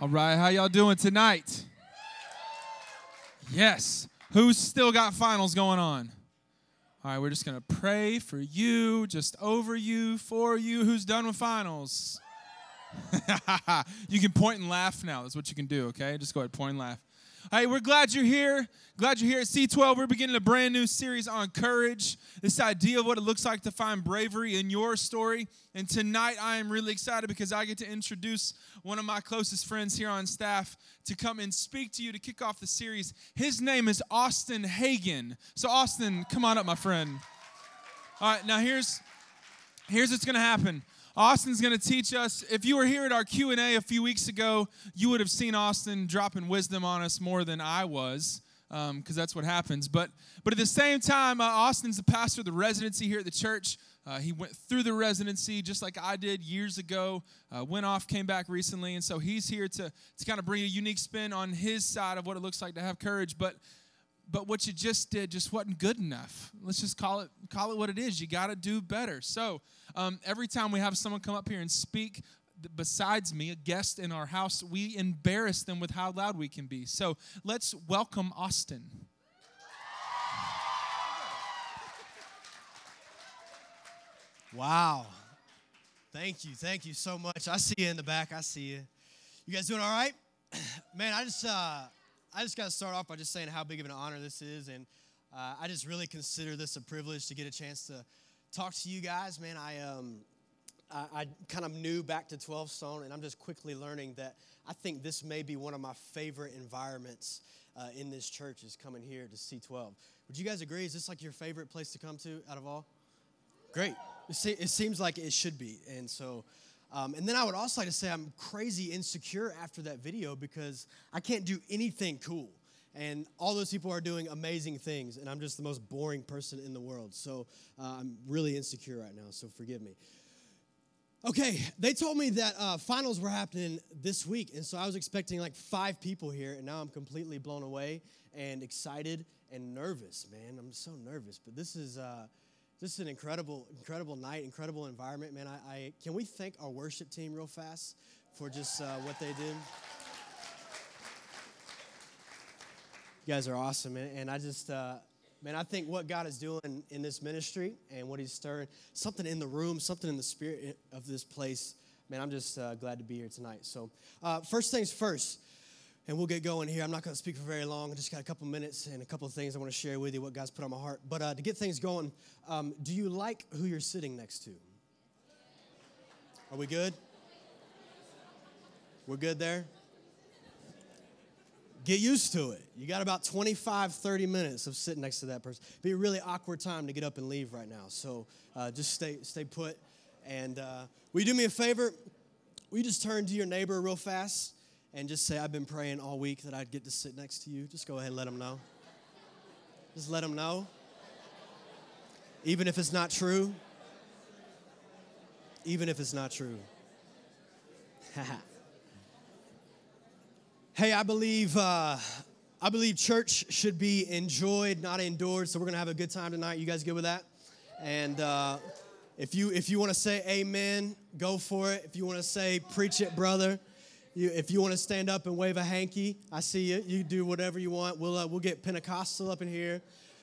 All right, how y'all doing tonight? Yes. Who's still got finals going on? All right, we're just going to pray for you, just over you, for you. Who's done with finals? you can point and laugh now. That's what you can do, okay? Just go ahead, point and laugh. Hey, we're glad you're here. Glad you're here at C12. We're beginning a brand new series on courage, this idea of what it looks like to find bravery in your story. And tonight I am really excited because I get to introduce one of my closest friends here on staff to come and speak to you to kick off the series. His name is Austin Hagen. So Austin, come on up, my friend. All right, now here's here's what's to happen. Austin's going to teach us. If you were here at our Q&A a few weeks ago, you would have seen Austin dropping wisdom on us more than I was because um, that's what happens. But, but at the same time, uh, Austin's the pastor of the residency here at the church. Uh, he went through the residency just like I did years ago, uh, went off, came back recently. And so he's here to, to kind of bring a unique spin on his side of what it looks like to have courage. But but what you just did just wasn't good enough. Let's just call it call it what it is. You got to do better. So um, every time we have someone come up here and speak, besides me, a guest in our house, we embarrass them with how loud we can be. So let's welcome Austin. Wow. Thank you. Thank you so much. I see you in the back. I see you. You guys doing all right? Man, I just uh I just got to start off by just saying how big of an honor this is. And uh, I just really consider this a privilege to get a chance to talk to you guys. Man, I, um, I, I kind of new back to 12 Stone, and I'm just quickly learning that I think this may be one of my favorite environments uh, in this church is coming here to C12. Would you guys agree? Is this like your favorite place to come to out of all? Great. It seems like it should be. And so um, and then I would also like to say I'm crazy insecure after that video because I can't do anything cool. And all those people are doing amazing things, and I'm just the most boring person in the world. So uh, I'm really insecure right now, so forgive me. Okay, they told me that uh, finals were happening this week, and so I was expecting like five people here, and now I'm completely blown away and excited and nervous, man. I'm so nervous, but this is. Uh, this is an incredible, incredible night, incredible environment, man. I, I can we thank our worship team real fast for just uh, what they did. You guys are awesome, man. And I just, uh, man, I think what God is doing in this ministry and what He's stirring, something in the room, something in the spirit of this place. Man, I'm just uh, glad to be here tonight. So, uh, first things first and we'll get going here. I'm not going to speak for very long. I just got a couple minutes and a couple of things I want to share with you, what God's put on my heart. But uh, to get things going, um, do you like who you're sitting next to? Are we good? We're good there? Get used to it. You got about 25, 30 minutes of sitting next to that person. Be a really awkward time to get up and leave right now. So uh, just stay, stay put. And uh, will you do me a favor? Will you just turn to your neighbor real fast? And just say, I've been praying all week that I'd get to sit next to you. Just go ahead and let them know. Just let them know. Even if it's not true. Even if it's not true. hey, I believe. Uh, I believe church should be enjoyed, not endured. So we're gonna have a good time tonight. You guys good with that? And uh, if you if you want to say Amen, go for it. If you want to say Preach it, brother, you, if you want to stand up and wave a hanky, I see you. You do whatever you want. We'll, uh, we'll get Pentecostal up in here.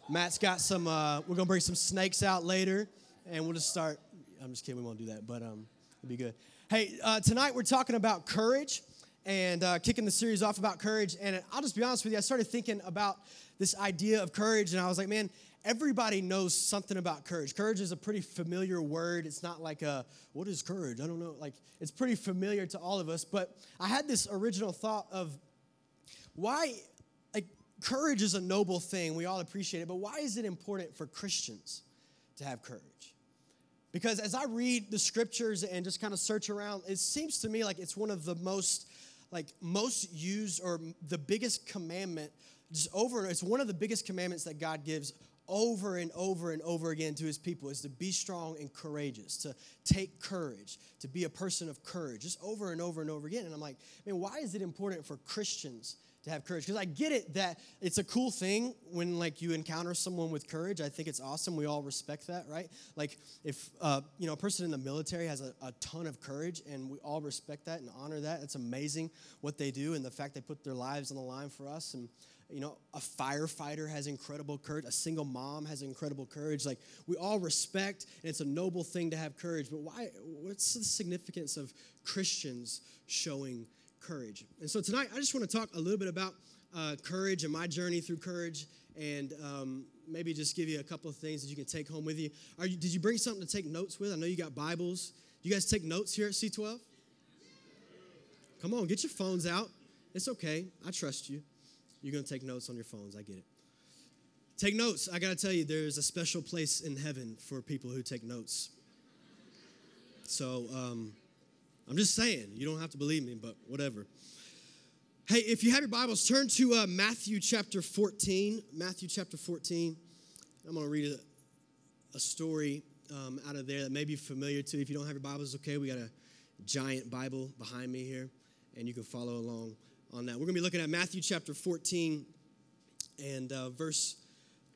Matt's got some, uh, we're to bring some snakes out later, and we'll just start. I'm just kidding, we won't do that, but um, it'll be good. Hey, uh, tonight we're talking about courage and uh, kicking the series off about courage. And I'll just be honest with you, I started thinking about this idea of courage, and I was like, man, everybody knows something about courage. Courage is a pretty familiar word. It's not like a, what is courage? I don't know. Like, it's pretty familiar to all of us. But I had this original thought of why, like, courage is a noble thing. We all appreciate it. But why is it important for Christians to have courage? Because as I read the scriptures and just kind of search around, it seems to me like it's one of the most, like, most used or the biggest commandment just over it's one of the biggest commandments that god gives over and over and over again to his people is to be strong and courageous, to take courage, to be a person of courage, just over and over and over again. And I'm like, man, why is it important for Christians to have courage because I get it that it's a cool thing when like you encounter someone with courage. I think it's awesome. We all respect that, right? Like if uh, you know a person in the military has a, a ton of courage and we all respect that and honor that. It's amazing what they do and the fact they put their lives on the line for us and you know, a firefighter has incredible courage. A single mom has incredible courage. Like we all respect, and it's a noble thing to have courage. But why? What's the significance of Christians showing courage? And so tonight, I just want to talk a little bit about uh, courage and my journey through courage, and um, maybe just give you a couple of things that you can take home with you. You. Did you bring something to take notes with? I know you got Bibles. You guys take notes here at C12? Come on, get your phones out. It's okay. I trust you. You're going to take notes on your phones. I get it. Take notes. I got to tell you, there's a special place in heaven for people who take notes. So um, I'm just saying, you don't have to believe me, but whatever. Hey, if you have your Bibles, turn to uh, Matthew chapter 14. Matthew chapter 14. I'm going to read a, a story um, out of there that may be familiar to you. If you don't have your Bibles, okay. We got a giant Bible behind me here, and you can follow along on that. We're going to be looking at Matthew chapter 14 and uh, verse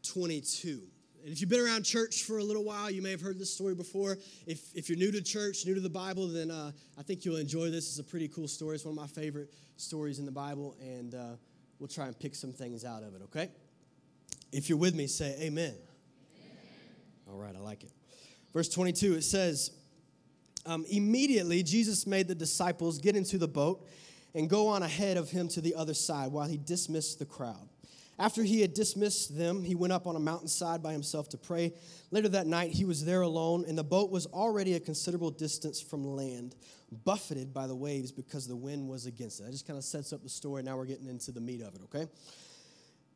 22. And if you've been around church for a little while, you may have heard this story before. If, if you're new to church, new to the Bible, then uh, I think you'll enjoy this. It's a pretty cool story. It's one of my favorite stories in the Bible, and uh, we'll try and pick some things out of it, okay? If you're with me, say amen. amen. All right, I like it. Verse 22, it says, um, Immediately Jesus made the disciples get into the boat and go on ahead of him to the other side while he dismissed the crowd. After he had dismissed them, he went up on a mountainside by himself to pray. Later that night, he was there alone, and the boat was already a considerable distance from land, buffeted by the waves because the wind was against it. That just kind of sets up the story. Now we're getting into the meat of it, okay?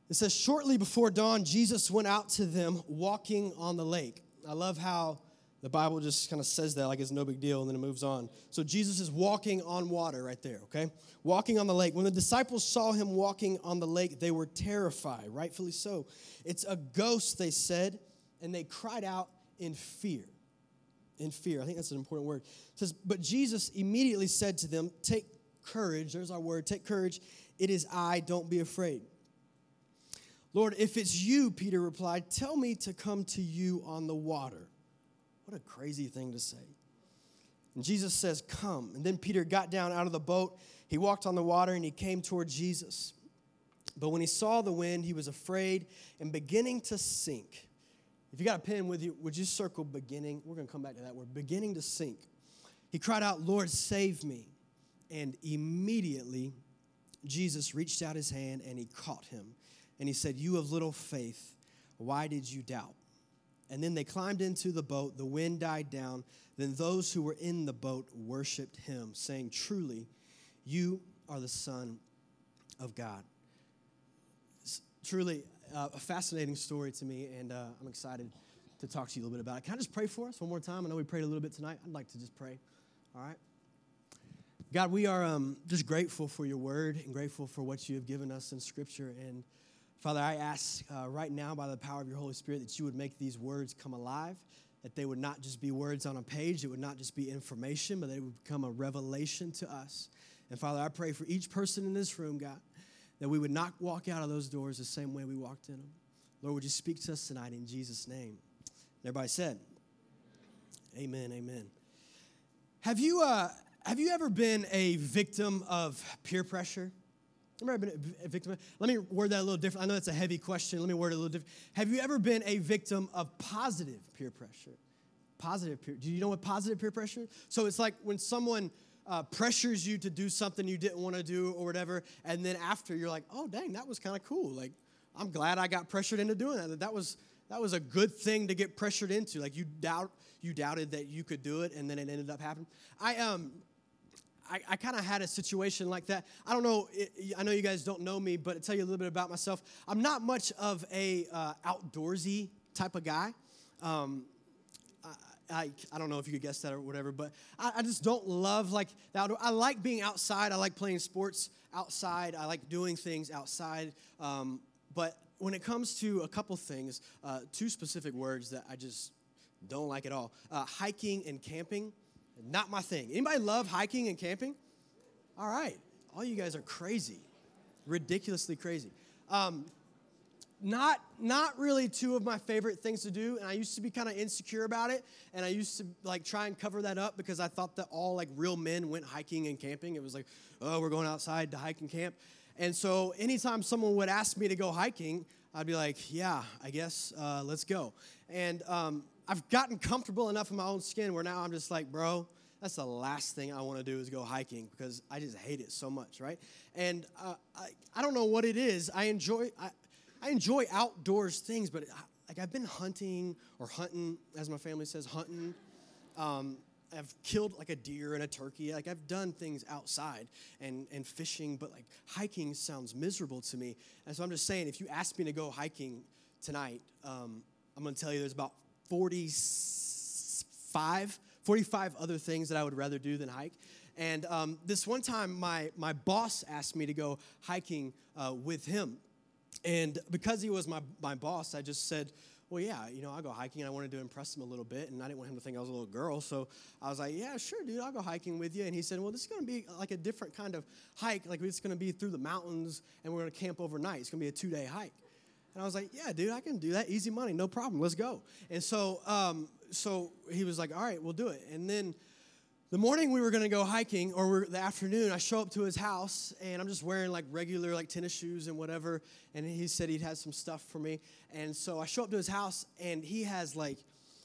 It says, Shortly before dawn, Jesus went out to them walking on the lake. I love how the Bible just kind of says that like it's no big deal and then it moves on. So Jesus is walking on water right there, okay? Walking on the lake. When the disciples saw him walking on the lake, they were terrified, rightfully so. It's a ghost, they said, and they cried out in fear. In fear. I think that's an important word. It says, But Jesus immediately said to them, Take courage. There's our word. Take courage. It is I. Don't be afraid. Lord, if it's you, Peter replied, tell me to come to you on the water. What a crazy thing to say. And Jesus says, Come. And then Peter got down out of the boat. He walked on the water and he came toward Jesus. But when he saw the wind, he was afraid and beginning to sink. If you got a pen with you, would you circle beginning? We're going to come back to that word beginning to sink. He cried out, Lord, save me. And immediately, Jesus reached out his hand and he caught him. And he said, You have little faith, why did you doubt? And then they climbed into the boat. The wind died down. Then those who were in the boat worshiped him, saying, Truly, you are the Son of God. It's truly uh, a fascinating story to me, and uh, I'm excited to talk to you a little bit about it. Can I just pray for us one more time? I know we prayed a little bit tonight. I'd like to just pray. All right? God, we are um, just grateful for your word and grateful for what you have given us in Scripture. And Father, I ask uh, right now by the power of your Holy Spirit that you would make these words come alive, that they would not just be words on a page, it would not just be information, but they would become a revelation to us. And Father, I pray for each person in this room, God, that we would not walk out of those doors the same way we walked in them. Lord, would you speak to us tonight in Jesus' name? Everybody said, Amen, amen. Have you, uh, have you ever been a victim of peer pressure? Ever been a victim? Let me word that a little different. I know that's a heavy question. Let me word it a little different. Have you ever been a victim of positive peer pressure? Positive peer. Do you know what positive peer pressure? Is? So it's like when someone uh, pressures you to do something you didn't want to do or whatever, and then after you're like, oh dang, that was kind of cool. Like I'm glad I got pressured into doing that. That was that was a good thing to get pressured into. Like you doubt you doubted that you could do it, and then it ended up happening. I um I, I kind of had a situation like that. I don't know, it, I know you guys don't know me, but to tell you a little bit about myself, I'm not much of a uh, outdoorsy type of guy. Um, I, I, don't know if you could guess that or whatever, but I, I just don't love like. I like being outside. I like playing sports outside. I like doing things outside. Um, but when it comes to a couple things, uh, two specific words that I just don't like at all: uh, hiking and camping. Not my thing. Anybody love hiking and camping? All right. All you guys are crazy. ridiculously crazy. Um, not not really two of my favorite things to do and i used to be kind of insecure about it and i used to like try and cover that up because i thought that all like real men went hiking and camping it was like oh we're going outside to hike and camp and so anytime someone would ask me to go hiking i'd be like yeah i guess uh, let's go and um, i've gotten comfortable enough in my own skin where now i'm just like bro that's the last thing I want to do is go hiking because I just hate it so much, right? And uh, I, I don't know what it is. I enjoy, I, I enjoy outdoors things, but like I've been hunting or hunting, as my family says, hunting. Um, I've killed like a deer and a turkey. Like I've done things outside and, and fishing, but like hiking sounds miserable to me. And so I'm just saying, if you ask me to go hiking tonight, um, I'm to tell you there's about 45, 45 other things that I would rather do than hike. And um, this one time, my, my boss asked me to go hiking uh, with him. And because he was my, my boss, I just said, well, yeah, you know, I'll go hiking. And I wanted to impress him a little bit, and I didn't want him to think I was a little girl. So I was like, yeah, sure, dude, I'll go hiking with you. And he said, well, this is going to be like a different kind of hike. Like, it's going to be through the mountains, and we're going to camp overnight. It's going to be a two day hike. And I was like, yeah, dude, I can do that. Easy money, no problem. Let's go. And so, um, so he was like, all right, we'll do it. And then the morning we were going to go hiking or the afternoon i show up to his house and i'm just wearing like regular like tennis shoes and whatever and he said he'd had some stuff for me and so i show up to his house and he has like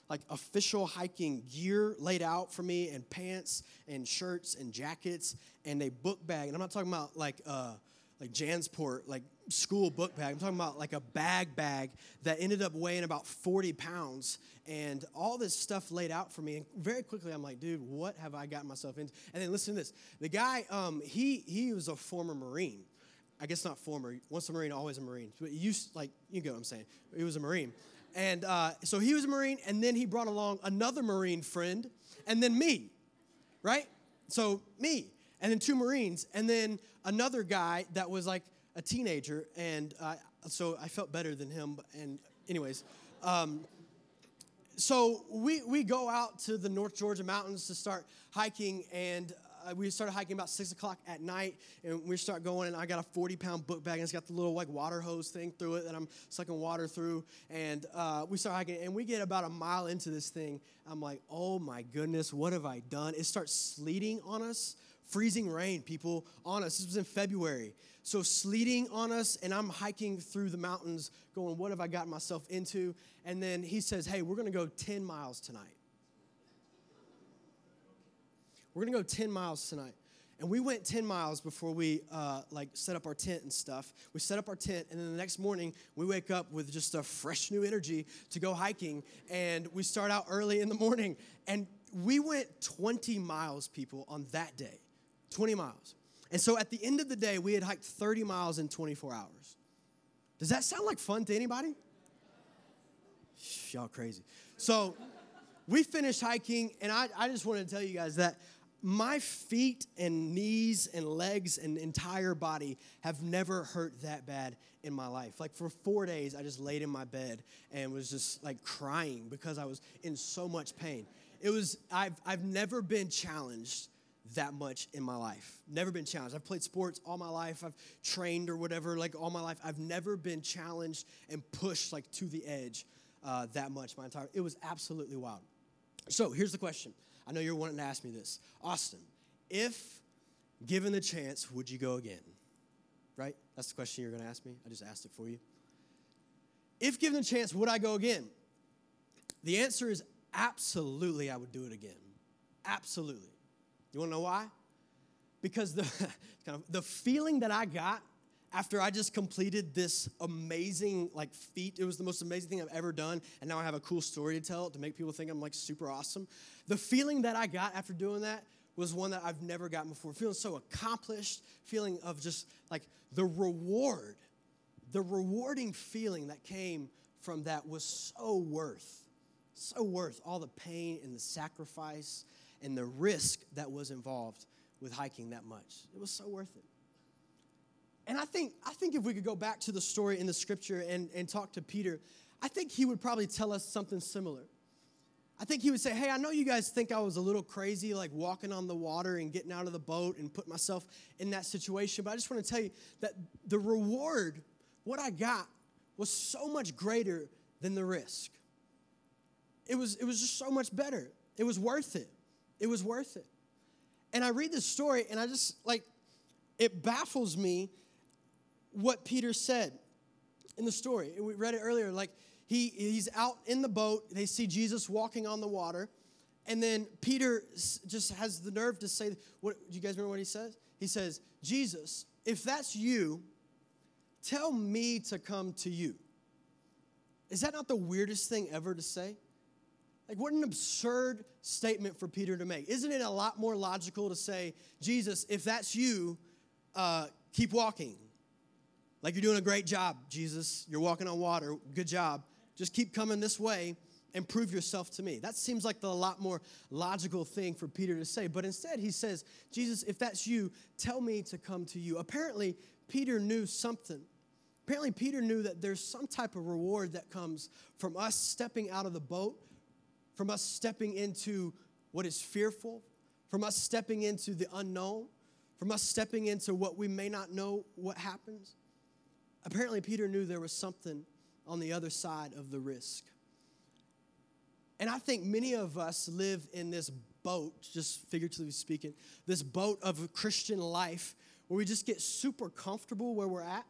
like official hiking gear laid out for me and pants and shirts and jackets and a book bag and i'm not talking about like uh like jansport like school book bag. I'm talking about like a bag bag that ended up weighing about 40 pounds and all this stuff laid out for me. And very quickly, I'm like, dude, what have I gotten myself into? And then listen to this. The guy, um, he, he was a former Marine. I guess not former. Once a Marine, always a Marine. But you like, you get what I'm saying. He was a Marine. And uh, so he was a Marine, and then he brought along another Marine friend, and then me, right? So me, and then two Marines, and then another guy that was like a teenager, and uh, so I felt better than him. And anyways, um, so we we go out to the North Georgia mountains to start hiking, and uh, we started hiking about six o'clock at night, and we start going. And I got a forty-pound book bag, and it's got the little like water hose thing through it that I'm sucking water through. And uh, we start hiking, and we get about a mile into this thing. I'm like, oh my goodness, what have I done? It starts sleeting on us freezing rain, people, on us. This was in February. So, sleeting on us, and I'm hiking through the mountains going, What have I gotten myself into? And then he says, Hey, we're gonna go 10 miles tonight. We're gonna go 10 miles tonight. And we went 10 miles before we uh, like set up our tent and stuff. We set up our tent, and then the next morning we wake up with just a fresh new energy to go hiking. And we start out early in the morning, and we went 20 miles, people, on that day. 20 miles. And so at the end of the day, we had hiked 30 miles in 24 hours. Does that sound like fun to anybody? Y'all crazy. So we finished hiking, and I, I just wanted to tell you guys that my feet and knees and legs and entire body have never hurt that bad in my life. Like for four days, I just laid in my bed and was just like crying because I was in so much pain. It was, I've, I've never been challenged that much in my life. Never been challenged. I've played sports all my life. I've trained or whatever, like all my life. I've never been challenged and pushed like to the edge uh, that much my entire. It was absolutely wild. So here's the question. I know you're wanting to ask me this, Austin. If given the chance, would you go again? Right? That's the question you're going to ask me. I just asked it for you. If given the chance, would I go again? The answer is absolutely. I would do it again. Absolutely. You wanna know why? Because the, kind of, the feeling that I got after I just completed this amazing like feat, it was the most amazing thing I've ever done, and now I have a cool story to tell to make people think I'm like super awesome. The feeling that I got after doing that was one that I've never gotten before. Feeling so accomplished, feeling of just like the reward, the rewarding feeling that came from that was so worth, so worth all the pain and the sacrifice and the risk that was involved with hiking that much. It was so worth it. And I think, I think if we could go back to the story in the scripture and, and talk to Peter, I think he would probably tell us something similar. I think he would say, Hey, I know you guys think I was a little crazy, like walking on the water and getting out of the boat and put myself in that situation, but I just want to tell you that the reward, what I got, was so much greater than the risk. It was, it was just so much better. It was worth it. It was worth it. And I read this story and I just, like, it baffles me what Peter said in the story. We read it earlier. Like, he, he's out in the boat. They see Jesus walking on the water. And then Peter just has the nerve to say, what, do you guys remember what he says? He says, Jesus, if that's you, tell me to come to you. Is that not the weirdest thing ever to say? Like, what an absurd statement for Peter to make. Isn't it a lot more logical to say, Jesus, if that's you, uh, keep walking? Like, you're doing a great job, Jesus. You're walking on water. Good job. Just keep coming this way and prove yourself to me. That seems like the lot more logical thing for Peter to say. But instead, he says, Jesus, if that's you, tell me to come to you. Apparently, Peter knew something. Apparently, Peter knew that there's some type of reward that comes from us stepping out of the boat, from us stepping into what is fearful, from us stepping into the unknown, from us stepping into what we may not know what happens. Apparently, Peter knew there was something on the other side of the risk. And I think many of us live in this boat, just figuratively speaking, this boat of Christian life where we just get super comfortable where we're at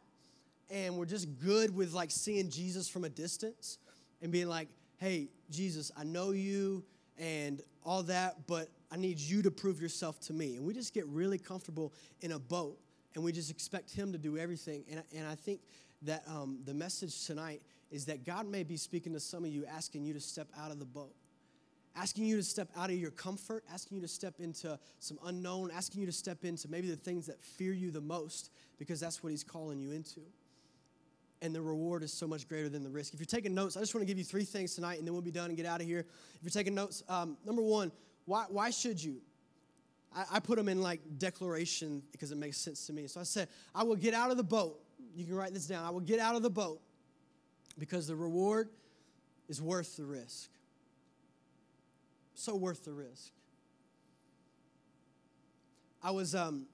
and we're just good with like seeing Jesus from a distance and being like, hey, Jesus, I know you and all that, but I need you to prove yourself to me. And we just get really comfortable in a boat and we just expect Him to do everything. And, and I think that um, the message tonight is that God may be speaking to some of you, asking you to step out of the boat, asking you to step out of your comfort, asking you to step into some unknown, asking you to step into maybe the things that fear you the most, because that's what He's calling you into. And the reward is so much greater than the risk. If you're taking notes, I just want to give you three things tonight, and then we'll be done and get out of here. If you're taking notes, um, number one, why, why should you? I, I put them in like declaration because it makes sense to me. So I said, I will get out of the boat you can write this down. I will get out of the boat because the reward is worth the risk. So worth the risk. I was, um,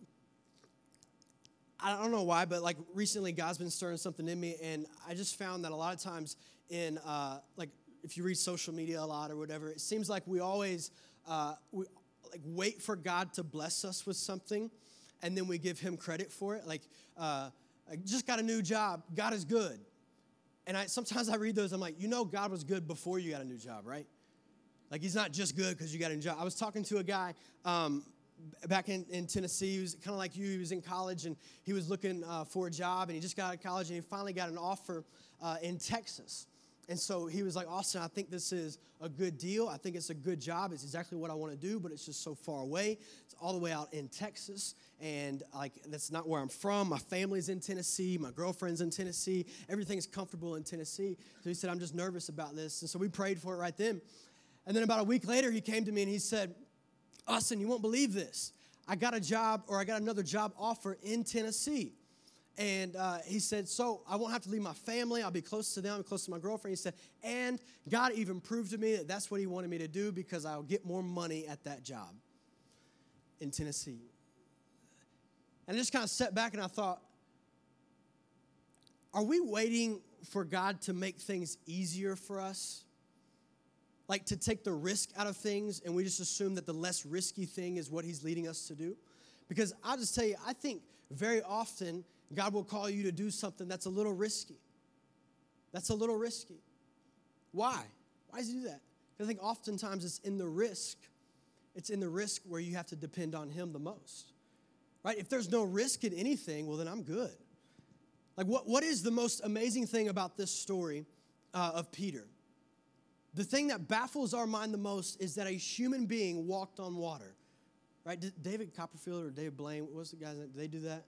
I don't know why, but like recently God's been stirring something in me, and I just found that a lot of times in, uh, like, if you read social media a lot or whatever, it seems like we always, uh, we like wait for God to bless us with something, and then we give Him credit for it. Like, uh, I just got a new job. God is good. And I sometimes I read those, I'm like, you know, God was good before you got a new job, right? Like he's not just good because you got a new job. I was talking to a guy um, back in, in Tennessee. He was kind of like you. He was in college and he was looking uh, for a job and he just got out of college and he finally got an offer uh, in Texas. And so he was like, Austin, I think this is a good deal. I think it's a good job. It's exactly what I want to do, but it's just so far away. It's all the way out in Texas. And like that's not where I'm from. My family's in Tennessee. My girlfriend's in Tennessee. Everything's comfortable in Tennessee. So he said, I'm just nervous about this. And so we prayed for it right then. And then about a week later, he came to me and he said, Austin, you won't believe this. I got a job or I got another job offer in Tennessee. And uh, he said, So I won't have to leave my family. I'll be close to them, close to my girlfriend. He said, And God even proved to me that that's what he wanted me to do because I'll get more money at that job in Tennessee. And I just kind of sat back and I thought, Are we waiting for God to make things easier for us? Like to take the risk out of things and we just assume that the less risky thing is what he's leading us to do? Because I'll just tell you, I think very often God will call you to do something that's a little risky. That's a little risky. Why? Why does he do that? Because I think oftentimes it's in the risk. It's in the risk where you have to depend on him the most. Right? If there's no risk in anything, well, then I'm good. Like, what, what is the most amazing thing about this story uh, of Peter? The thing that baffles our mind the most is that a human being walked on water. Right? Did David Copperfield or David Blaine, what's the guy's name? Did they do that?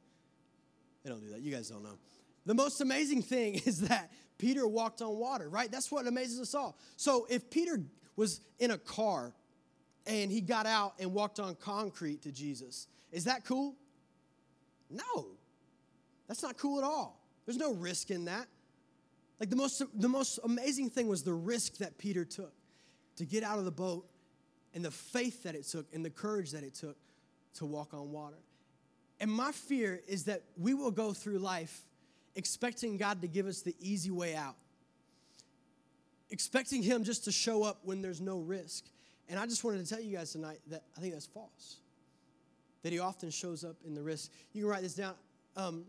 They don't do that. You guys don't know. The most amazing thing is that Peter walked on water, right? That's what amazes us all. So if Peter was in a car and he got out and walked on concrete to Jesus, is that cool? No. That's not cool at all. There's no risk in that. Like the most the most amazing thing was the risk that Peter took to get out of the boat and the faith that it took and the courage that it took to walk on water. And my fear is that we will go through life expecting God to give us the easy way out, expecting Him just to show up when there's no risk. And I just wanted to tell you guys tonight that I think that's false, that He often shows up in the risk. You can write this down. Um,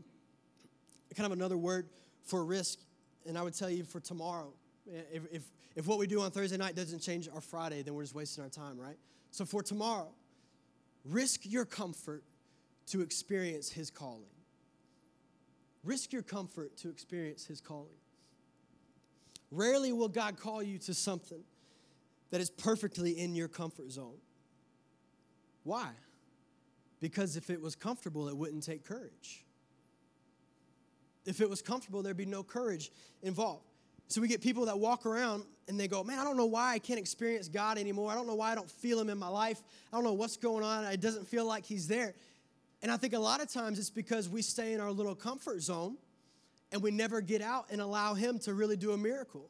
kind of another word for risk, and I would tell you for tomorrow. Eh, if, if, if what we do on Thursday night doesn't change our Friday, then we're just wasting our time, right? So for tomorrow, risk your comfort to experience His calling. Risk your comfort to experience His calling. Rarely will God call you to something that is perfectly in your comfort zone. Why? Because if it was comfortable, it wouldn't take courage. If it was comfortable, there'd be no courage involved. So we get people that walk around and they go, Man, I don't know why I can't experience God anymore. I don't know why I don't feel Him in my life. I don't know what's going on. It doesn't feel like He's there. And I think a lot of times it's because we stay in our little comfort zone and we never get out and allow Him to really do a miracle.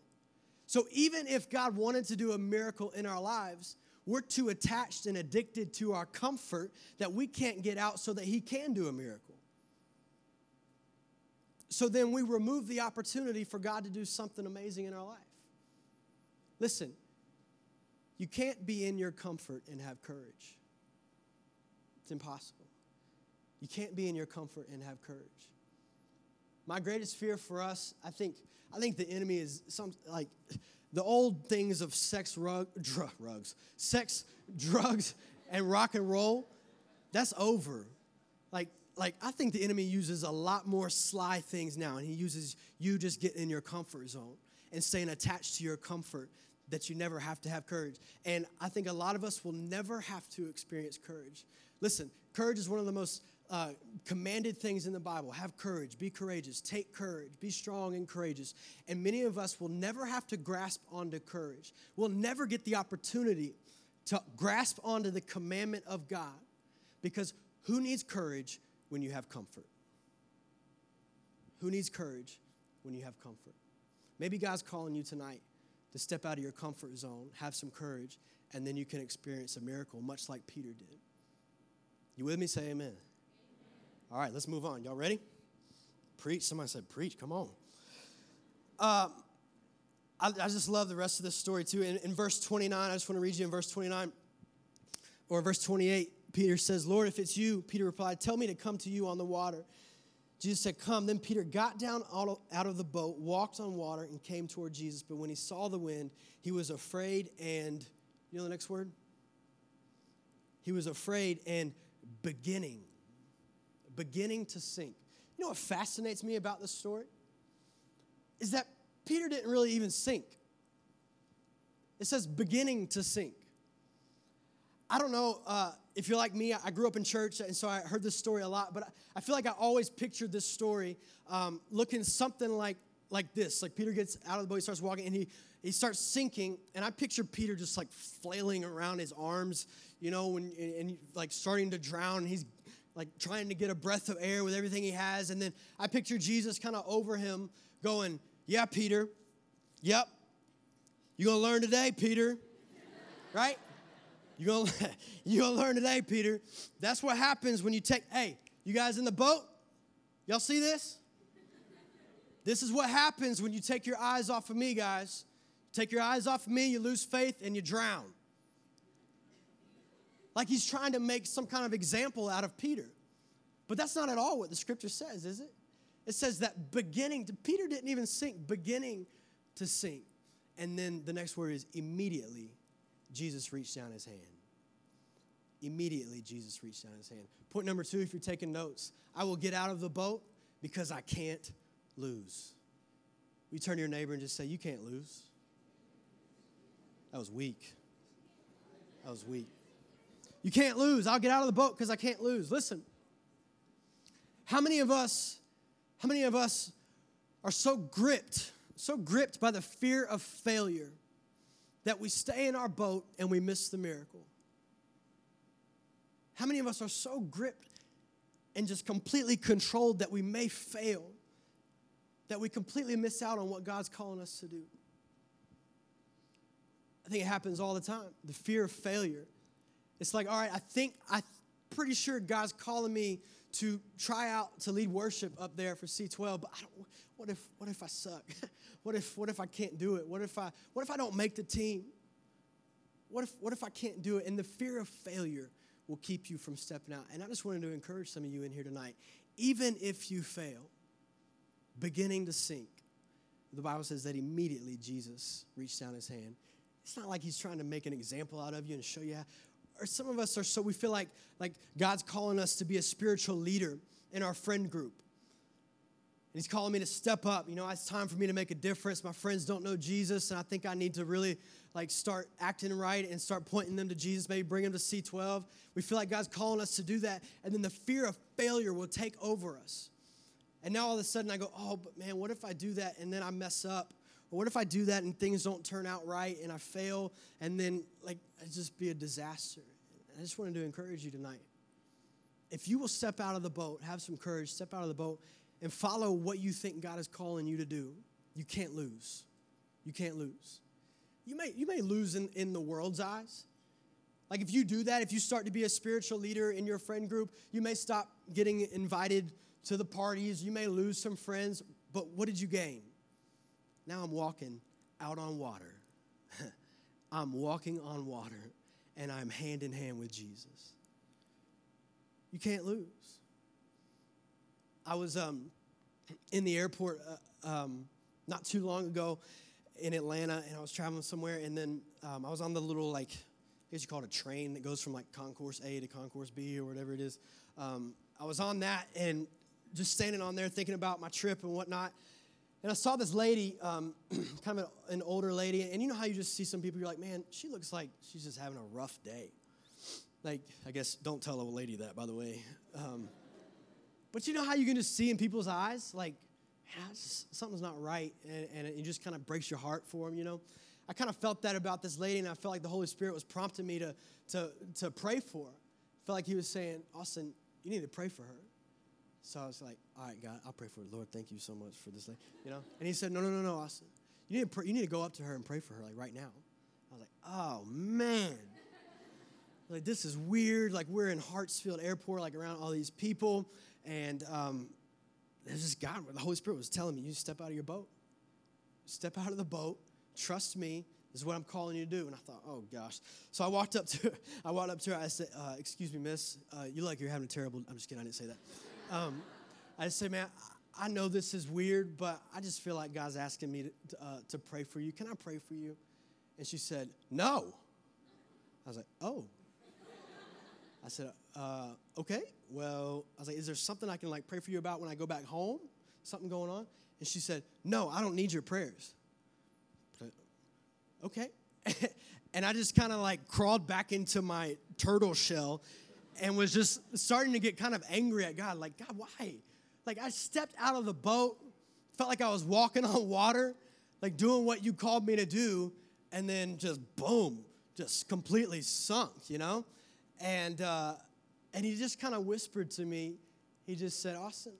So even if God wanted to do a miracle in our lives, we're too attached and addicted to our comfort that we can't get out so that He can do a miracle. So then we remove the opportunity for God to do something amazing in our life. Listen, you can't be in your comfort and have courage. It's impossible. You can't be in your comfort and have courage. My greatest fear for us, I think, I think the enemy is some like the old things of sex rug, rugs, sex, drugs, and rock and roll. That's over. Like, like I think the enemy uses a lot more sly things now, and he uses you just getting in your comfort zone and staying attached to your comfort that you never have to have courage. And I think a lot of us will never have to experience courage. Listen, courage is one of the most uh, commanded things in the Bible. Have courage, be courageous, take courage, be strong and courageous. And many of us will never have to grasp onto courage. We'll never get the opportunity to grasp onto the commandment of God because who needs courage when you have comfort? Who needs courage when you have comfort? Maybe God's calling you tonight to step out of your comfort zone, have some courage, and then you can experience a miracle, much like Peter did. You with me? Say amen. amen. All right, let's move on. Y'all ready? Preach. Somebody said, Preach. Come on. Uh, I, I, just love the rest of this story too. In, in verse 29, I just want to read you in verse 29 or verse 28. Peter says, Lord, if it's you, Peter replied, Tell me to come to you on the water. Jesus said, Come. Then Peter got down out of the boat, walked on water, and came toward Jesus. But when he saw the wind, he was afraid and, you know the next word? He was afraid and beginning, beginning to sink. You know what fascinates me about this story? Is that Peter didn't really even sink. It says beginning to sink. I don't know uh, if you're like me, I grew up in church, and so I heard this story a lot, but I feel like I always pictured this story um, looking something like, like this. Like Peter gets out of the boat, he starts walking, and he, he starts sinking, and I picture Peter just like flailing around his arms, you know, when, and, and like starting to drown. He's like trying to get a breath of air with everything he has, and then I picture Jesus kind of over him going, Yeah, Peter, yep, you're gonna learn today, Peter, right? You're gonna, you're gonna learn today, Peter. That's what happens when you take, hey, you guys in the boat? Y'all see this? This is what happens when you take your eyes off of me, guys. Take your eyes off of me, you lose faith, and you drown. Like he's trying to make some kind of example out of Peter. But that's not at all what the scripture says, is it? It says that beginning, to, Peter didn't even sink, beginning to sink. And then the next word is immediately Jesus reached down his hand. Immediately, Jesus reached down his hand. Point number two, if you're taking notes, I will get out of the boat because I can't lose. You turn to your neighbor and just say, You can't lose. That was weak. That was weak. You can't lose. I'll get out of the boat because I can't lose. Listen, how many of us, how many of us are so gripped, so gripped by the fear of failure that we stay in our boat and we miss the miracle? How many of us are so gripped and just completely controlled that we may fail, that we completely miss out on what God's calling us to do? I think it happens all the time. The fear of failure. It's like, all right, I think I'm pretty sure God's calling me to try out to lead worship up there for C12, but. What if what if I suck? what if what if I can't do it? What if I what if I don't make the team? What if what if I can't do it? And the fear of failure will keep you from stepping out. And I just wanted to encourage some of you in here tonight. Even if you fail, beginning to sink, the Bible says that immediately Jesus reached down his hand. It's not like he's trying to make an example out of you and show you how. Or some of us are so we feel like like God's calling us to be a spiritual leader in our friend group. And he's calling me to step up. You know, it's time for me to make a difference. My friends don't know Jesus, and I think I need to really like start acting right and start pointing them to Jesus, maybe bring them to C12. We feel like God's calling us to do that, and then the fear of failure will take over us. And now all of a sudden I go, oh, but man, what if I do that and then I mess up? What if I do that and things don't turn out right and I fail and then like it just be a disaster? I just wanted to encourage you tonight. If you will step out of the boat, have some courage, step out of the boat and follow what you think God is calling you to do, you can't lose. You can't lose. You may, you may lose in, in the world's eyes. Like if you do that, if you start to be a spiritual leader in your friend group, you may stop getting invited to the parties, you may lose some friends, but what did you gain? Now I'm walking out on water. I'm walking on water and I'm hand in hand with Jesus. You can't lose. I was um, in the airport uh, um, not too long ago in Atlanta, and I was traveling somewhere, and then um, I was on the little like, I guess you call it a train that goes from like concourse A to concourse B or whatever it is. Um, I was on that and just standing on there thinking about my trip and whatnot. And I saw this lady, um, kind of an older lady, and you know how you just see some people, you're like, man, she looks like she's just having a rough day. Like, I guess, don't tell a lady that, by the way. Um, but you know how you can just see in people's eyes, like, yeah, something's not right, and, and it just kind of breaks your heart for them, you know? I kind of felt that about this lady, and I felt like the Holy Spirit was prompting me to, to, to pray for her. I felt like He was saying, Austin, you need to pray for her. So I was like, all right, God, I'll pray for her. Lord, thank you so much for this lady, you know? And He said, no, no, no, no, Austin. You need, to pray, you need to go up to her and pray for her, like right now. I was like, oh, man. Like, this is weird. Like, we're in Hartsfield Airport, like around all these people. And um, there's this God, the Holy Spirit was telling me, you step out of your boat. Step out of the boat. Trust me. This is what I'm calling you to do. And I thought, oh gosh. So I walked up to her. I walked up to her. I said, uh, excuse me, miss. Uh, you look like you're having a terrible, I'm just kidding. I didn't say that. Um, I just said, man, I know this is weird, but I just feel like God's asking me to, uh, to pray for you. Can I pray for you? And she said, no. I was like, oh. I said, uh, okay, well, I was like, is there something I can like pray for you about when I go back home? Something going on? And she said, no, I don't need your prayers. okay. and I just kind of like crawled back into my turtle shell and was just starting to get kind of angry at God. Like, God, why? Like, I stepped out of the boat, felt like I was walking on water, like doing what you called me to do, and then just boom, just completely sunk, you know? And, uh, and he just kind of whispered to me, he just said, Austin,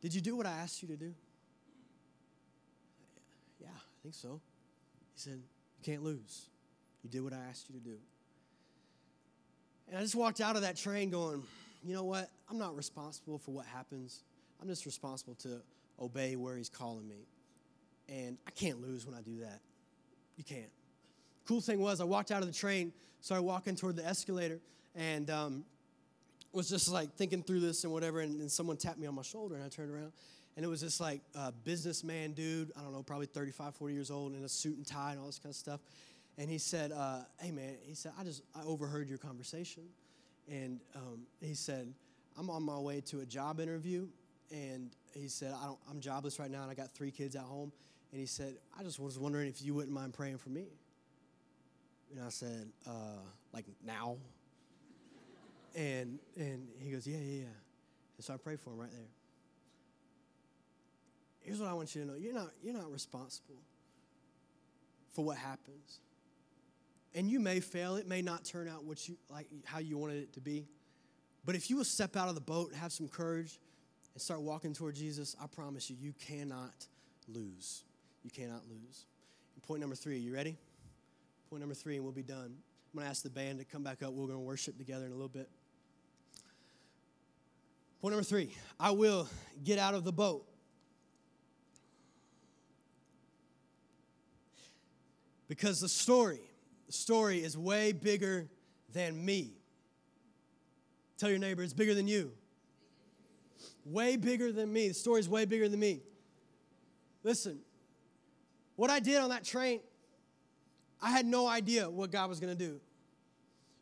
did you do what I asked you to do? Yeah, I think so. He said, You can't lose. You did what I asked you to do. And I just walked out of that train going, You know what? I'm not responsible for what happens. I'm just responsible to obey where he's calling me. And I can't lose when I do that. You can't. Cool thing was, I walked out of the train, started walking toward the escalator, and um, was just like thinking through this and whatever, and, and, someone tapped me on my shoulder, and I turned around, and it was this like uh, businessman dude, I don't know, probably 35, 40 years old, in a suit and tie and all this kind of stuff. And he said, uh, "Hey man," he said, "I just I overheard your conversation," and um, he said, "I'm on my way to a job interview," and he said, I don't, "I'm jobless right now, and I got three kids at home." And he said, "I just was wondering if you wouldn't mind praying for me." And I said, uh, "Like now?" And, and he goes, Yeah, yeah, yeah. And so I prayed for him right there. Here's what I want you to know you're not, you're not responsible for what happens. And you may fail, it may not turn out what you like how you wanted it to be. But if you will step out of the boat have some courage and start walking toward Jesus, I promise you, you cannot lose. You cannot lose. And point number three, are you ready? Point number three, and we'll be done. I'm going to ask the band to come back up. We're going to worship together in a little bit. Point number three I will get out of the boat. Because the story, the story is way bigger than me. Tell your neighbor, it's bigger than you. Way bigger than me. The story is way bigger than me. Listen, what I did on that train, I had no idea what God was going to do.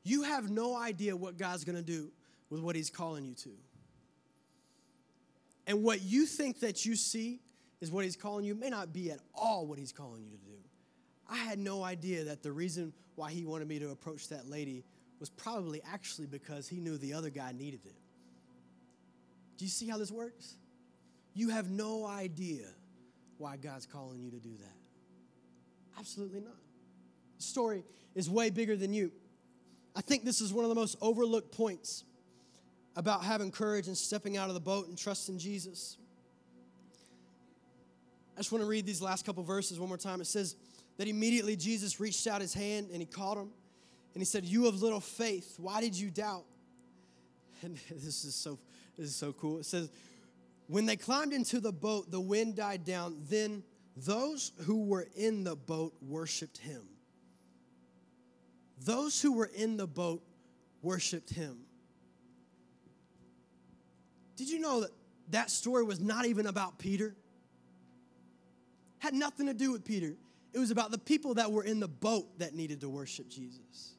You have no idea what God's going to do with what He's calling you to. And what you think that you see is what He's calling you may not be at all what He's calling you to do. I had no idea that the reason why He wanted me to approach that lady was probably actually because He knew the other guy needed it. Do you see how this works? You have no idea why God's calling you to do that. Absolutely not. The story is way bigger than you. I think this is one of the most overlooked points about having courage and stepping out of the boat and trusting Jesus. I just want to read these last couple verses one more time. It says that immediately Jesus reached out his hand and he caught him and he said, You have little faith, why did you doubt? And this is so this is so cool. It says, When they climbed into the boat, the wind died down. Then those who were in the boat worshiped him. Those who were in the boat worshiped him. Did you know that that story was not even about Peter? Had nothing to do with Peter. It was about the people that were in the boat that needed to worship Jesus.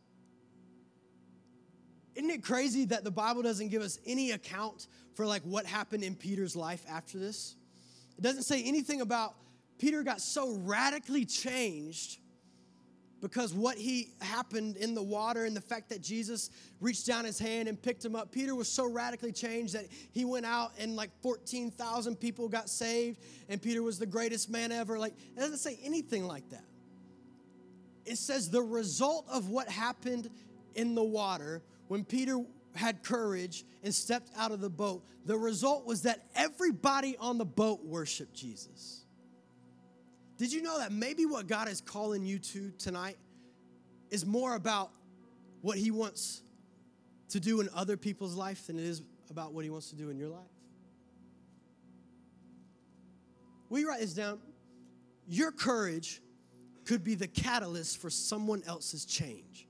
Isn't it crazy that the Bible doesn't give us any account for like what happened in Peter's life after this? It doesn't say anything about Peter got so radically changed because what he happened in the water and the fact that Jesus reached down his hand and picked him up. Peter was so radically changed that he went out and like 14,000 people got saved and Peter was the greatest man ever. Like it doesn't say anything like that. It says the result of what happened in the water when Peter had courage and stepped out of the boat, the result was that everybody on the boat worshiped Jesus. Did you know that maybe what God is calling you to tonight is more about what He wants to do in other people's life than it is about what He wants to do in your life? You write this down? Your courage could be the catalyst for someone else's change.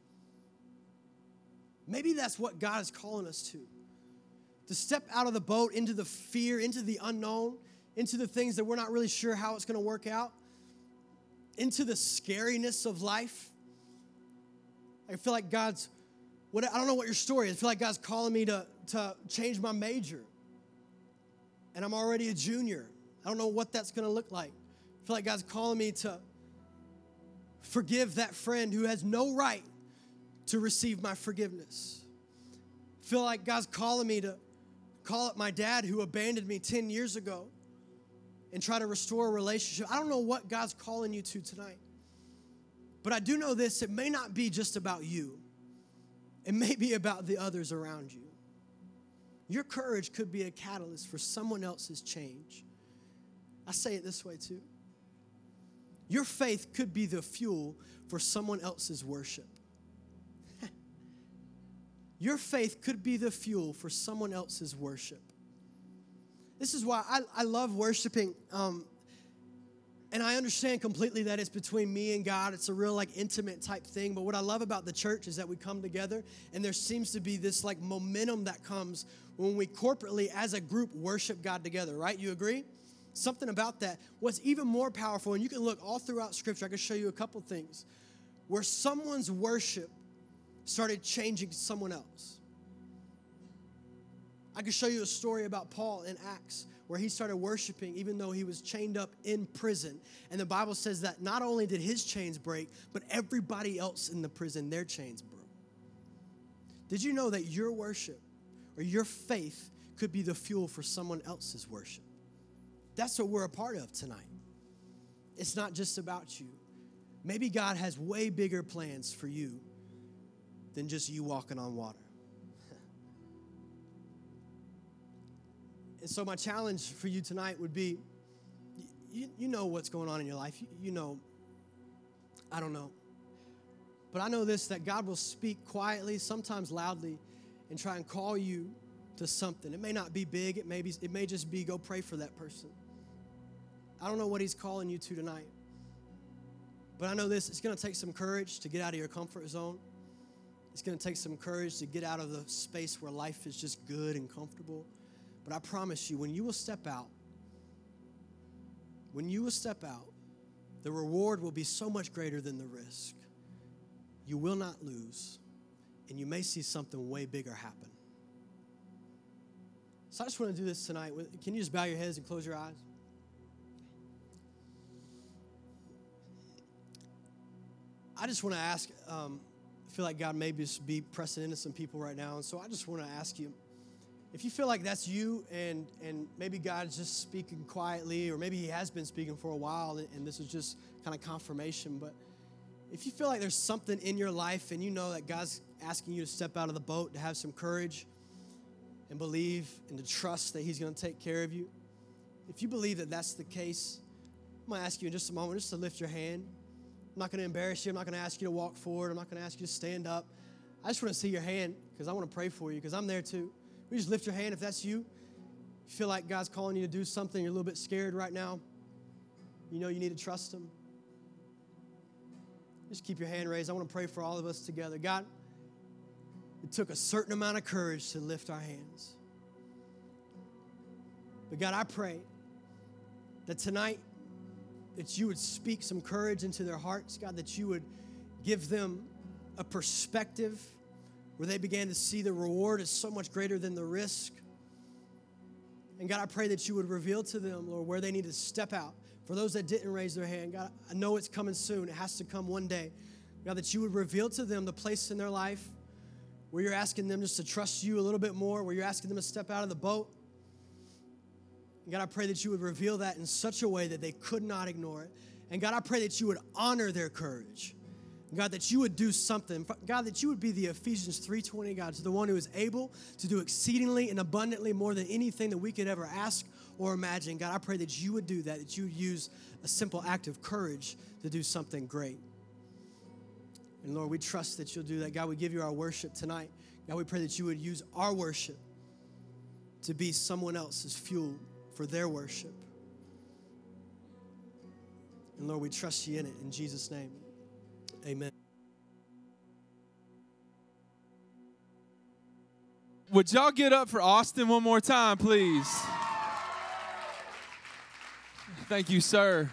Maybe that's what God is calling us to. To step out of the boat into the fear, into the unknown, into the things that we're not really sure how it's going to work out, into the scariness of life. I feel like God's, what, I don't know what your story is. I feel like God's calling me to, to change my major. And I'm already a junior. I don't know what that's going to look like. I feel like God's calling me to forgive that friend who has no right to receive my forgiveness. I feel like God's calling me to call up my dad who abandoned me 10 years ago and try to restore a relationship. I don't know what God's calling you to tonight. But I do know this it may not be just about you, it may be about the others around you. Your courage could be a catalyst for someone else's change. I say it this way too. Your faith could be the fuel for someone else's worship. Your faith could be the fuel for someone else's worship. This is why I, I love worshiping. Um, and I understand completely that it's between me and God. It's a real like intimate type thing. But what I love about the church is that we come together and there seems to be this like momentum that comes when we corporately as a group worship God together, right? You agree? Something about that. What's even more powerful, and you can look all throughout scripture, I can show you a couple things where someone's worship started changing someone else. I could show you a story about Paul in Acts where he started worshiping even though he was chained up in prison. And the Bible says that not only did his chains break, but everybody else in the prison, their chains broke. Did you know that your worship or your faith could be the fuel for someone else's worship? That's what we're a part of tonight. It's not just about you. Maybe God has way bigger plans for you than just you walking on water. And so, my challenge for you tonight would be you, you know what's going on in your life. You, you know, I don't know. But I know this that God will speak quietly, sometimes loudly, and try and call you to something. It may not be big, it may, be, it may just be go pray for that person. I don't know what He's calling you to tonight. But I know this it's going to take some courage to get out of your comfort zone. It's going to take some courage to get out of the space where life is just good and comfortable. But I promise you, when you will step out, when you will step out, the reward will be so much greater than the risk. You will not lose, and you may see something way bigger happen. So I just want to do this tonight. Can you just bow your heads and close your eyes? I just want to ask. Um, I feel like God may be pressing into some people right now, and so I just want to ask you if you feel like that's you and and maybe God's just speaking quietly or maybe he has been speaking for a while and this is just kind of confirmation but if you feel like there's something in your life and you know that God's asking you to step out of the boat to have some courage and believe and to trust that he's going to take care of you if you believe that that's the case I'm going to ask you in just a moment just to lift your hand. I'm not going to embarrass you. I'm not going to ask you to walk forward. I'm not going to ask you to stand up. I just want to see your hand because I want to pray for you because I'm there too you just lift your hand if that's you. You feel like God's calling you to do something, you're a little bit scared right now. You know you need to trust Him. Just keep your hand raised. I want to pray for all of us together. God, it took a certain amount of courage to lift our hands. But God, I pray that tonight that you would speak some courage into their hearts, God, that you would give them a perspective where they began to see the reward is so much greater than the risk. And God, I pray that you would reveal to them, Lord, where they need to step out. For those that didn't raise their hand, God, I know it's coming soon. It has to come one day. God, that you would reveal to them the place in their life where you're asking them just to trust you a little bit more, where you're asking them to step out of the boat. And God, I pray that you would reveal that in such a way that they could not ignore it. And God, I pray that you would honor their courage. God, that you would do something. God, that you would be the Ephesians 3:20, God, to the one who is able to do exceedingly and abundantly more than anything that we could ever ask or imagine. God, I pray that you would do that, that you would use a simple act of courage to do something great. And Lord, we trust that you'll do that. God, we give you our worship tonight. God, we pray that you would use our worship to be someone else's fuel for their worship. And Lord, we trust you in it in Jesus' name. Amen. Would y'all get up for Austin one more time, please? Thank you, sir.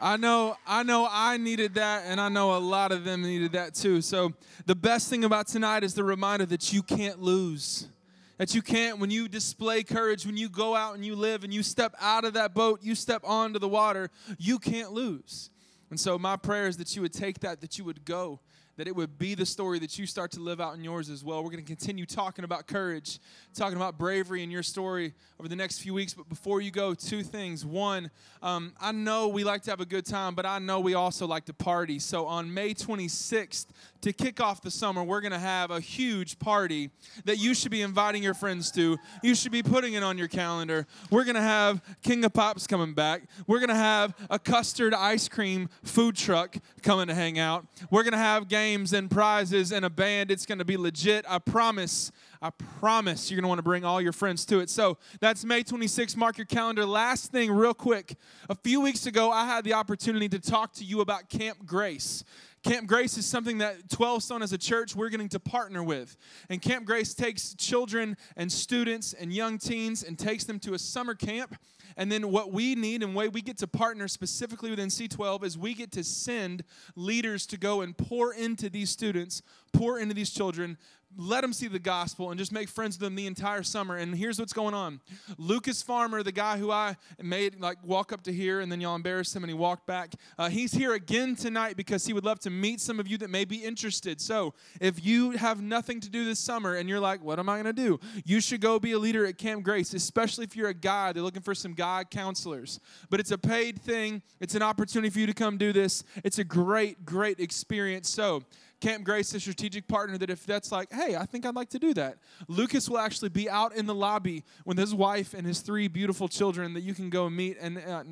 I know, I know I needed that, and I know a lot of them needed that too. So, the best thing about tonight is the reminder that you can't lose. That you can't, when you display courage, when you go out and you live and you step out of that boat, you step onto the water, you can't lose. And so, my prayer is that you would take that, that you would go, that it would be the story that you start to live out in yours as well. We're going to continue talking about courage, talking about bravery in your story over the next few weeks. But before you go, two things. One, um, I know we like to have a good time, but I know we also like to party. So on May 26th, to kick off the summer, we're going to have a huge party that you should be inviting your friends to. You should be putting it on your calendar. We're going to have King of Pops coming back. We're going to have a custard ice cream food truck coming to hang out. We're going to have games and prizes and a band. It's going to be legit. I promise. I promise you're going to want to bring all your friends to it. So that's May 26th. Mark your calendar. Last thing, real quick. A few weeks ago, I had the opportunity to talk to you about Camp Grace. Camp Grace is something that 12 Stone as a church we're getting to partner with. And Camp Grace takes children and students and young teens and takes them to a summer camp. And then what we need and way we get to partner specifically within C12 is we get to send leaders to go and pour into these students, pour into these children, let them see the gospel and just make friends with them the entire summer. And here's what's going on Lucas Farmer, the guy who I made like walk up to here and then y'all embarrassed him and he walked back, uh, he's here again tonight because he would love to meet some of you that may be interested. So if you have nothing to do this summer and you're like, what am I going to do? You should go be a leader at Camp Grace, especially if you're a guy. They're looking for some guy counselors. But it's a paid thing, it's an opportunity for you to come do this. It's a great, great experience. So, Camp Grace, a strategic partner, that if that's like, hey, I think I'd like to do that, Lucas will actually be out in the lobby with his wife and his three beautiful children that you can go meet. And uh,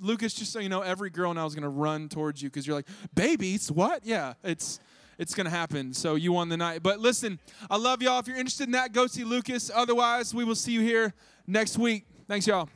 Lucas, just so you know, every girl now is going to run towards you because you're like, babies, what? Yeah, it's it's going to happen. So you won the night. But listen, I love y'all. If you're interested in that, go see Lucas. Otherwise, we will see you here next week. Thanks, y'all.